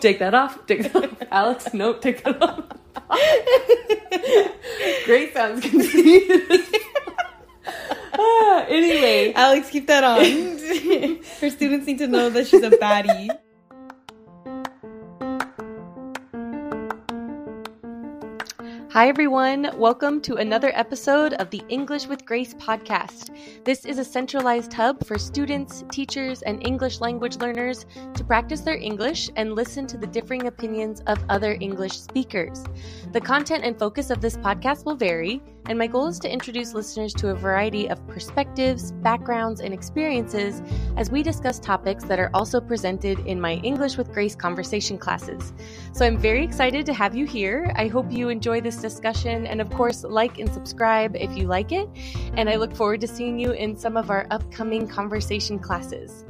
take that off. Take that off. Alex, nope, take that off. Grace sounds conceited. Ah, anyway, Alex, keep that on. Her students need to know that she's a baddie. Hi, everyone. Welcome to another episode of the English with Grace podcast. This is a centralized hub for students, teachers, and English language learners to practice their English and listen to the differing opinions of other English speakers. The content and focus of this podcast will vary, and my goal is to introduce listeners to a variety of perspectives, backgrounds, and experiences as we discuss topics that are also presented in my English with Grace conversation classes. So I'm very excited to have you here. I hope you enjoy this discussion, and of course, like and subscribe if you like it. And I look forward to seeing you in some of our upcoming conversation classes.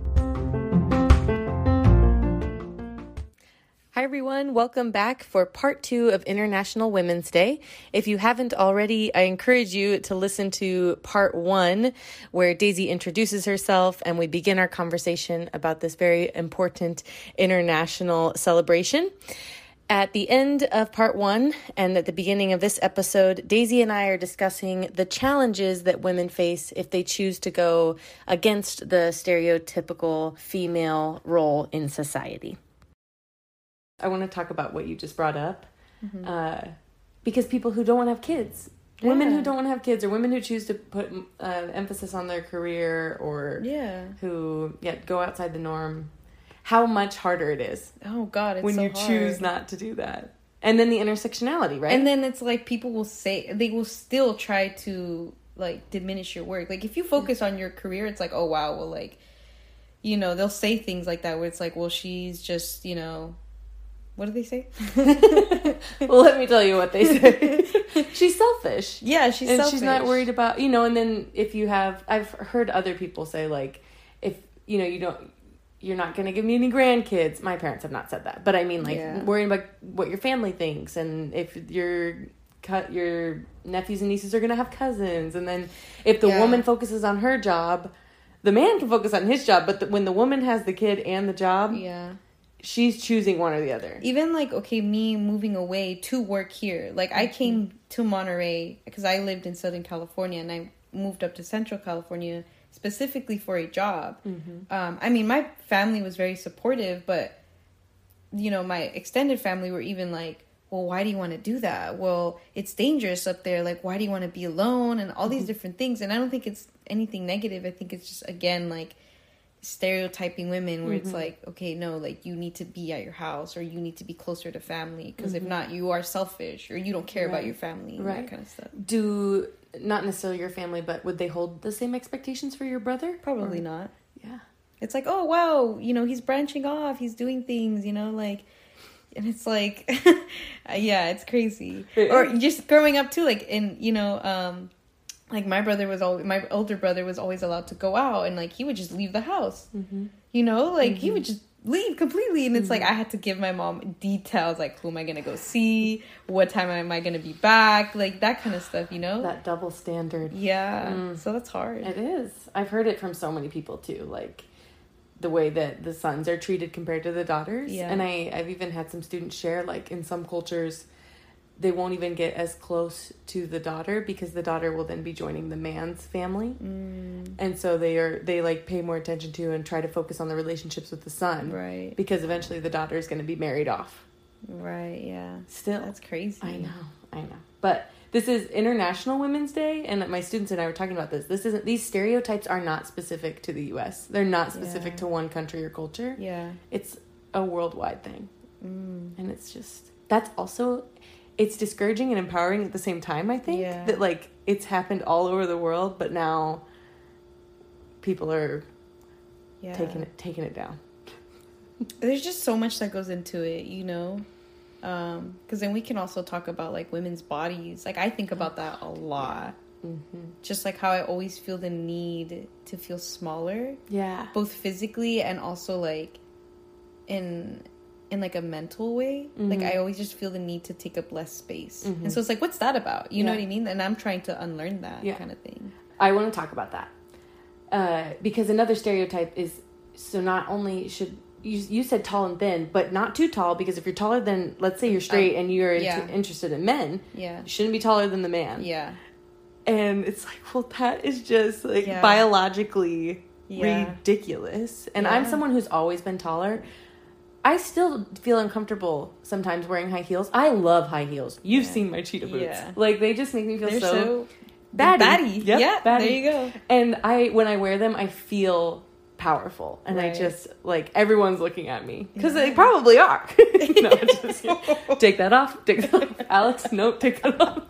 Hi, everyone. Welcome back for part two of International Women's Day. If you haven't already, I encourage you to listen to part one, where Daisy introduces herself and we begin our conversation about this very important international celebration. At the end of part one and at the beginning of this episode, Daisy and I are discussing the challenges that women face if they choose to go against the stereotypical female role in society. I want to talk about what you just brought up mm-hmm. uh, because people who don't want to have kids, yeah. women who don't want to have kids, or women who choose to put uh, emphasis on their career, or yeah, who yeah go outside the norm how much harder it is. Oh God, when so you hard. choose not to do that. And then the intersectionality, right? And then it's like people will say they will still try to like diminish your work. Like if you focus on your career, it's like, oh wow, well like you know, they'll say things like that where it's like, well, she's just, you know, what do they say? well, let me tell you what they say. she's selfish. Yeah, she's and selfish. she's not worried about, you know, and then if you have I've heard other people say like if, you know, you don't you're not going to give me any grandkids. My parents have not said that, but I mean, like yeah. worrying about what your family thinks and if your cut your nephews and nieces are going to have cousins, and then if the yeah. woman focuses on her job, the man can focus on his job. But the, when the woman has the kid and the job, yeah, she's choosing one or the other. Even like okay, me moving away to work here, like I came to Monterey because I lived in Southern California and I moved up to Central California specifically for a job. Mm-hmm. Um, I mean, my family was very supportive, but you know, my extended family were even like, "Well, why do you want to do that? Well, it's dangerous up there. Like, why do you want to be alone?" And all mm-hmm. these different things. And I don't think it's anything negative. I think it's just again like stereotyping women where mm-hmm. it's like okay no like you need to be at your house or you need to be closer to family because if mm-hmm. not you are selfish or you don't care right. about your family right. that kind of stuff do not necessarily your family, but would they hold the same expectations for your brother? Probably or? not. Yeah. It's like, oh wow, you know, he's branching off, he's doing things, you know, like and it's like yeah, it's crazy. or just growing up too, like in you know, um like my brother was always my older brother was always allowed to go out and like he would just leave the house. Mm-hmm. You know, like mm-hmm. he would just leave completely and it's mm-hmm. like i had to give my mom details like who am i gonna go see what time am i gonna be back like that kind of stuff you know that double standard yeah mm. so that's hard it is i've heard it from so many people too like the way that the sons are treated compared to the daughters yeah. and i i've even had some students share like in some cultures they won't even get as close to the daughter because the daughter will then be joining the man's family. Mm. and so they are they like pay more attention to and try to focus on the relationships with the son right. because eventually the daughter is going to be married off. Right yeah. Still that's crazy. I know i know. But this is international women's day and my students and i were talking about this. This isn't these stereotypes are not specific to the us they're not specific yeah. to one country or culture. Yeah. It's a worldwide thing. Mm. and it's just that's also it's discouraging and empowering at the same time i think yeah. that like it's happened all over the world but now people are yeah. taking it taking it down there's just so much that goes into it you know because um, then we can also talk about like women's bodies like i think about that a lot mm-hmm. just like how i always feel the need to feel smaller yeah both physically and also like in in like a mental way. Mm-hmm. Like I always just feel the need to take up less space. Mm-hmm. And so it's like, what's that about? You yeah. know what I mean? And I'm trying to unlearn that yeah. kind of thing. I want to talk about that. Uh, because another stereotype is so not only should you, you said tall and thin, but not too tall because if you're taller than, let's say you're straight and you're yeah. into, interested in men, Yeah. you shouldn't be taller than the man. Yeah. And it's like, well, that is just like Yeah. biologically Yeah. ridiculous. And I'm someone who's always been taller. I still feel uncomfortable sometimes wearing high heels. I love high heels. You've Yeah. seen my cheetah boots. Yeah. Like they just make me feel They're so, so baddie. baddie. Yep, yeah. baddie. There you go. And I when I wear them, I feel powerful, and I just like everyone's looking at me because they probably are. no, just take that off. Take that off, Alex. Nope, take that off.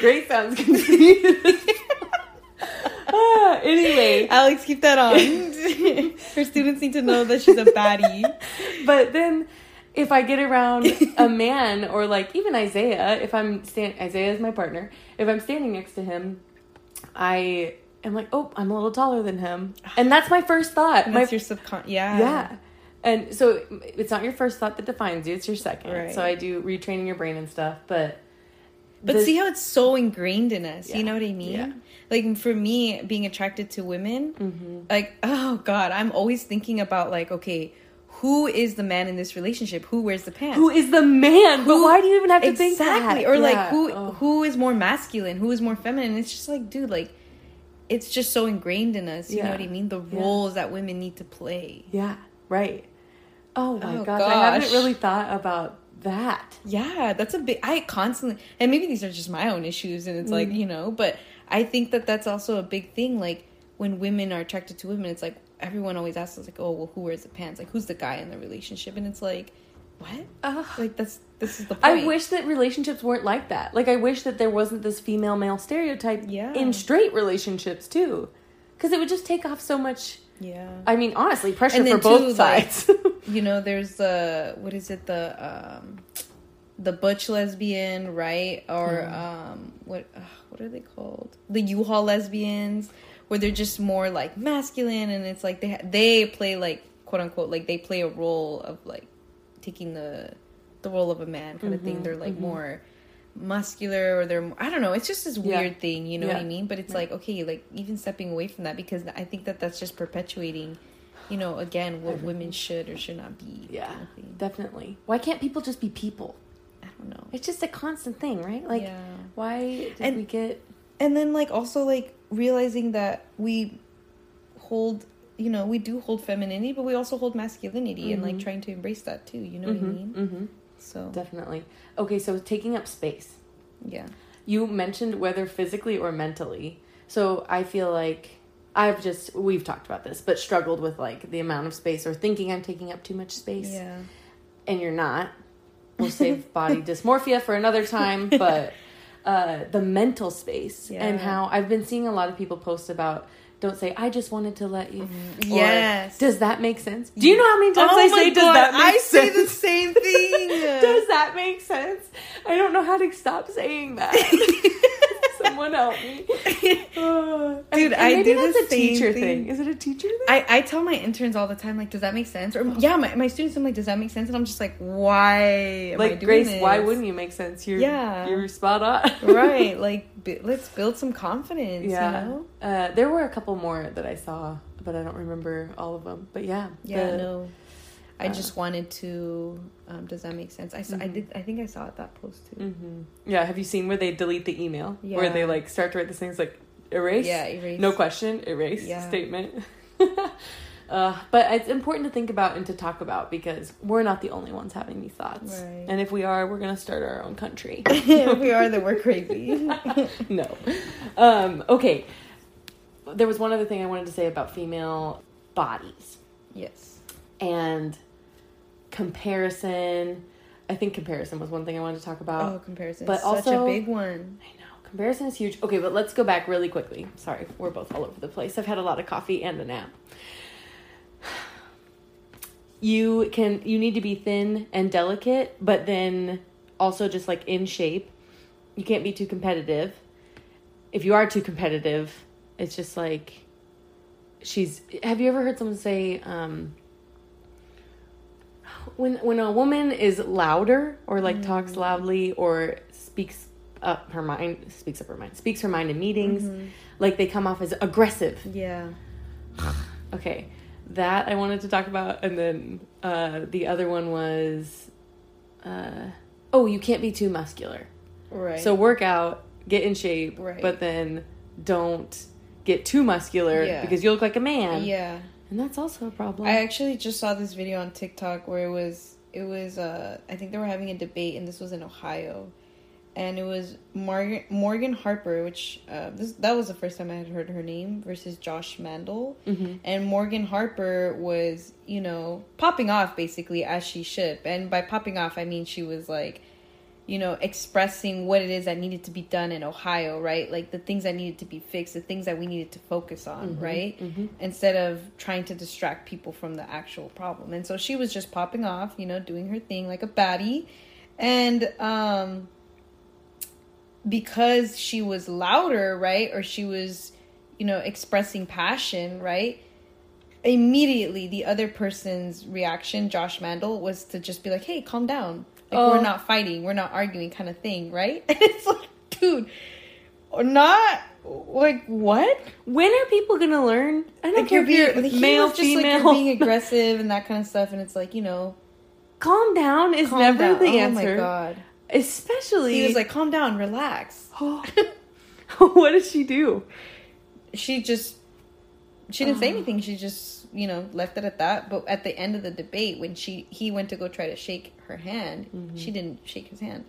Grace sounds confused. Ah, anyway, Alex, keep that on. Her students need to know that she's a baddie. but then if I get around a man or like even Isaiah, if I'm stand Isaiah is my partner, if I'm standing next to him, I am like, oh, I'm a little taller than him, and that's my first thought. And my that's your subcon. Yeah. yeah. And so it's not your first thought that defines you, it's your second. Right. So I do retraining your brain and stuff, but But the- see how it's so ingrained in us. Yeah. You know what I mean? Yeah. Like for me, being attracted to women, Mhm. like oh god, I'm always thinking about like okay, who is the man in this relationship? Who wears the pants? who is the man? but why do you even have to think exactly? that? Or like who Oh. who is more masculine? Who is more feminine? It's just like dude, like it's just so ingrained in us. You Yeah. know what I mean? The Yeah. roles that women need to play. Yeah, right. Oh my Oh, gosh, I haven't really thought about that. Yeah, that's a big. I constantly, and maybe these are just my own issues, and it's Mm. like you know, but I think that that's also a big thing. Like when women are attracted to women, it's like everyone always asks us, like, "Oh, well, who wears the pants? Like, who's the guy in the relationship?" And it's like, what? Ugh. Like that's this is the point. I wish that relationships weren't like that. Like I wish that there wasn't this female male stereotype Yeah. in straight relationships too. Cuz it would just take off so much Yeah. I mean honestly pressure for both too, like- sides. you know, there's the what is it the um the butch lesbian, right? Or um what uh, what are they called? The U-Haul lesbians, where they're just more like masculine, and it's like they ha- they play like quote unquote like they play a role of like taking the the role of a man kind of thing. They're like mhm. more muscular or they're more, I don't know. It's just this Yeah. weird thing, you know what I mean? But it's like okay, like even stepping away from that because I think that that's just perpetuating you know, again, what women should or should not be. yeah, kind of definitely. Why can't people just be people? I don't know. It's just a constant thing, right? Like yeah. why did And- we get And then, like, also, like, realizing that we hold, you know, we do hold femininity, but we also hold masculinity and, like, Mhm. trying to embrace that too. You know what I mean? hmm So, Definitely. Okay, so taking up space. yeah. You mentioned whether physically or mentally. So I feel like I've just we've talked about this, but struggled with like the amount of space or thinking I'm taking up too much space Yeah. and you're not. We'll save body dysmorphia for another time, but uh the mental space and how I've been seeing a lot of people post about don't say I just wanted to let you. Mm-hmm. Yes. Does that make sense? Do you know how many times Oh I say does that make I sense? say the same thing. Does that make sense? I don't know how to stop saying that. Someone help me. Uh, Dude, and I maybe do that's the a teacher thing. thing. Is it a teacher thing? I, I tell my interns all the time, like, does that make sense? Or, yeah, my, my students, I'm like, does that make sense? And I'm just like, why I like Grace, this? why wouldn't you make sense? You're Yeah. you're spot on. right. Like, b- let's build some confidence, yeah. you know? Uh, there were a couple more that I saw, but I don't remember all of them. But yeah. Yeah, the- no. I just wanted to. Um, does that make sense? I, saw, I Mhm. did. I think I saw it that post too. Mhm. Yeah. Have you seen where they delete the email? Where they like start to write these things like erase. Yeah, erase. No question, erase Yeah. statement. uh, but it's important to think about and to talk about because we're not the only ones having these thoughts. Right. And if we are, we're going to start our own country. if we are, then we're crazy. no. Um, okay. There was one other thing I wanted to say about female bodies yes. and comparison. I think comparison was one thing I wanted to talk about. Oh, comparison. but also- a big one. I know. Comparison is huge. Okay, but let's go back really quickly. Sorry, we're both all over the place. I've had a lot of coffee and a nap. You can you need to be thin and delicate, but then also just like in shape. You can't be too competitive. If you are too competitive, it's just like she's have you ever heard someone say um when when a woman is louder or like talks loudly or speaks up her mind speaks up her mind speaks her mind in meetings like they come off as aggressive Yeah. okay that I wanted to talk about, and then uh, the other one was, uh, oh, you can't be too muscular. Right. So work out, get in shape, Right. but then don't get too muscular Yeah. because you look like a man. yeah. And that's also a problem. I actually just saw this video on TikTok where it was it was uh I think they were having a debate and this was in Ohio. And it was Morgan Morgan Harper, which uh, this that was the first time I had heard her name versus Josh Mandel. Mhm. And Morgan Harper was, you know, popping off basically as she should. And by popping off, I mean she was like, you know, expressing what it is that needed to be done in Ohio, right? Like the things that needed to be fixed, the things that we needed to focus on, right? mhm. Instead of trying to distract people from the actual problem. And so she was just popping off, you know, doing her thing like a baddie. And um because she was louder, right? Or she was, you know, expressing passion, right? Immediately the other person's reaction, Josh Mandel, was to just be like, "Hey, calm down. Like Oh. we're not fighting, we're not arguing kind of thing, right?" And it's like, dude, or not like what? when are people gonna learn? I don't Like care if you're he male, just like you're being aggressive and that kind of stuff, and it's like you know, Calm down is calm never down. the oh answer. my god, Especially he was like, calm down, relax. what did she do? she just she didn't say Oh. anything she just you know left it at that but at the end of the debate when she he went to go try to shake her hand mm-hmm. she didn't shake his hand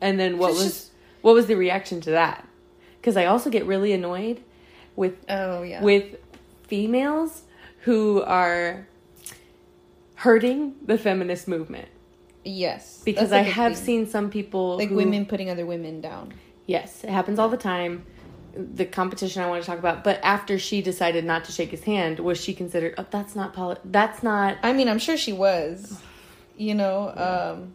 And then what was just- what was the reaction to that? Because I also get really annoyed with oh yeah with females who are hurting the feminist movement. yes Because I have thing. seen some people like who- women putting other women down Yes, it happens all the time. The competition I want to talk about, but after she decided not to shake his hand, was she considered? Oh, that's not poli- That's not. i mean i'm sure she was you know um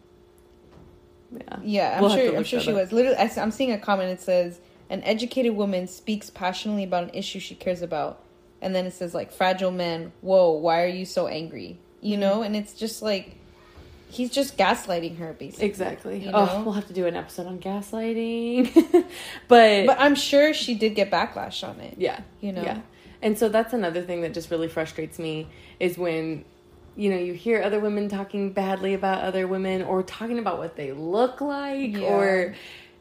Yeah, yeah i'm We'll sure i'm sure she up. was literally I, i'm seeing a comment it says an educated woman speaks passionately about an issue she cares about and then it says like fragile men whoa why are you so angry you Mm-hmm. know and it's just like he's just gaslighting her basically. Exactly. You Oh, we'll have to do an episode on gaslighting, but, but i'm sure she did get backlash on it. Yeah, you know? Yeah. And so that's another thing that just really frustrates me is when you know you hear other women talking badly about other women or talking about what they look like Yeah. or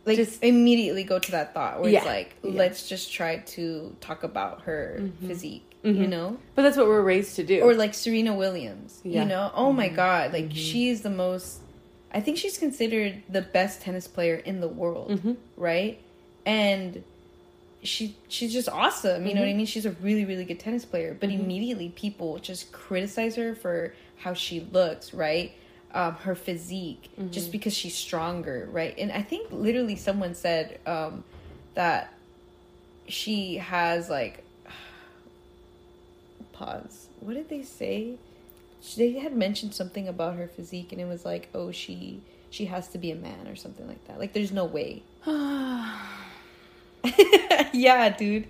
like just immediately go to that thought where Yeah, it's like yeah. let's just try to talk about her mm-hmm. physique you Mhm. know? But that's what we're raised to do. Or like serena williams Yeah. you know? Oh my god like she's the most i think she's considered the best tennis player in the world Mhm. right? And she she's just awesome you know what i mean? She's a really really good tennis player but immediately people just criticize her for how she looks right? Um, her physique just because she's stronger right? And i think literally someone said um, that she has like pause what did they say they had mentioned something about her physique and it was like oh she she has to be a man or something like that like there's no way yeah, dude.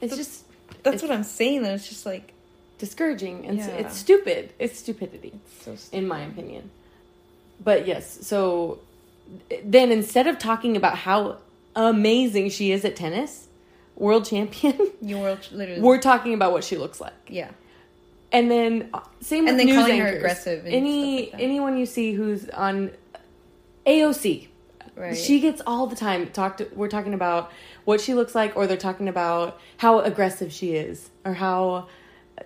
it's just That's It's- what I'm saying. Though it's just like discouraging and Yeah. it's stupid it's stupidity so. in my opinion but yes so then instead of talking about how amazing she is at tennis world champion You world literally. we're talking about what she looks like yeah. and then uh, same And with then news calling her aggressive any like anyone you see who's on aoc Right. she gets all the time talked we're talking about what she looks like or they're talking about how aggressive she is or how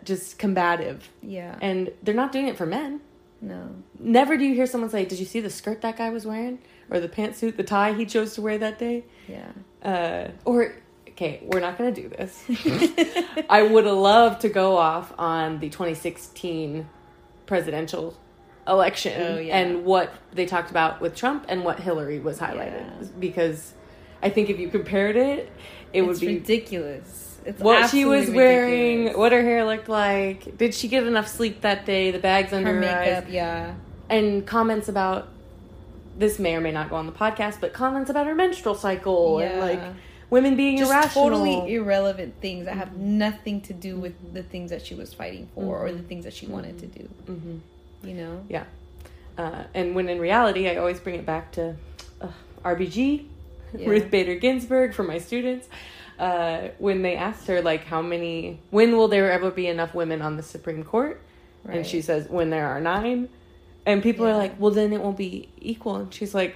just combative yeah. and they're not doing it for men no. never do you hear someone say did you see the skirt that guy was wearing or the pantsuit the tie he chose to wear that day Yeah. uh, or okay we're not going to do this i would love to go off on the 2016 presidential election Oh, yeah. and what they talked about with trump and what hillary was highlighted Yeah. because i think if you compared it it would be ridiculous. It's what she was wearing ridiculous. what her hair looked like did she get enough sleep that day the bags under her her, eyes. Yeah. and comments about this may or may not go on the podcast, but comments about her menstrual cycle and like women being Just irrational. totally irrelevant things that have Mm-hmm. nothing to do with the things that she was fighting for or the Mm-hmm. things that she wanted to do. Mhm. You know. Yeah, uh, and when in reality, I always bring it back to uh, RBG, Yeah. Ruth Bader Ginsburg for my students. uh, when they asked her like how many when will there ever be enough women on the Supreme Court, and she says when there are nine, and people are like, well then it won't be equal, and she's like.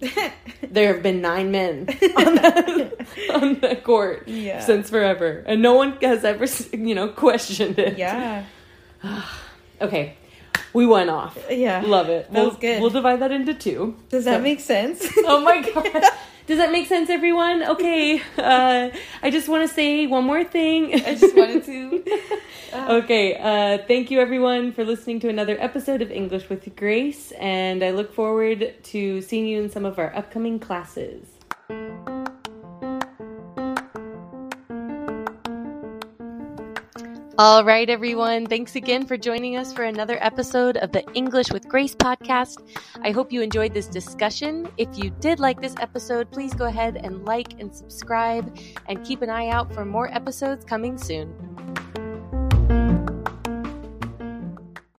There have been nine men on the, on the court Yeah. since forever, and no one has ever, you know, questioned it. yeah. Okay, we went off. Yeah. Love it. That we'll, was good. We'll divide that into two. Does that So- make sense? Oh my god. Does that make sense, everyone? Okay. Uh, I just want to say one more thing. I just wanted to. okay. Uh, thank you, everyone, for listening to another episode of English with Grace, and I look forward to seeing you in some of our upcoming classes. All right, everyone. Thanks again for joining us for another episode of the English with Grace podcast. I hope you enjoyed this discussion. If you did like this episode, please go ahead and like and subscribe and keep an eye out for more episodes coming soon.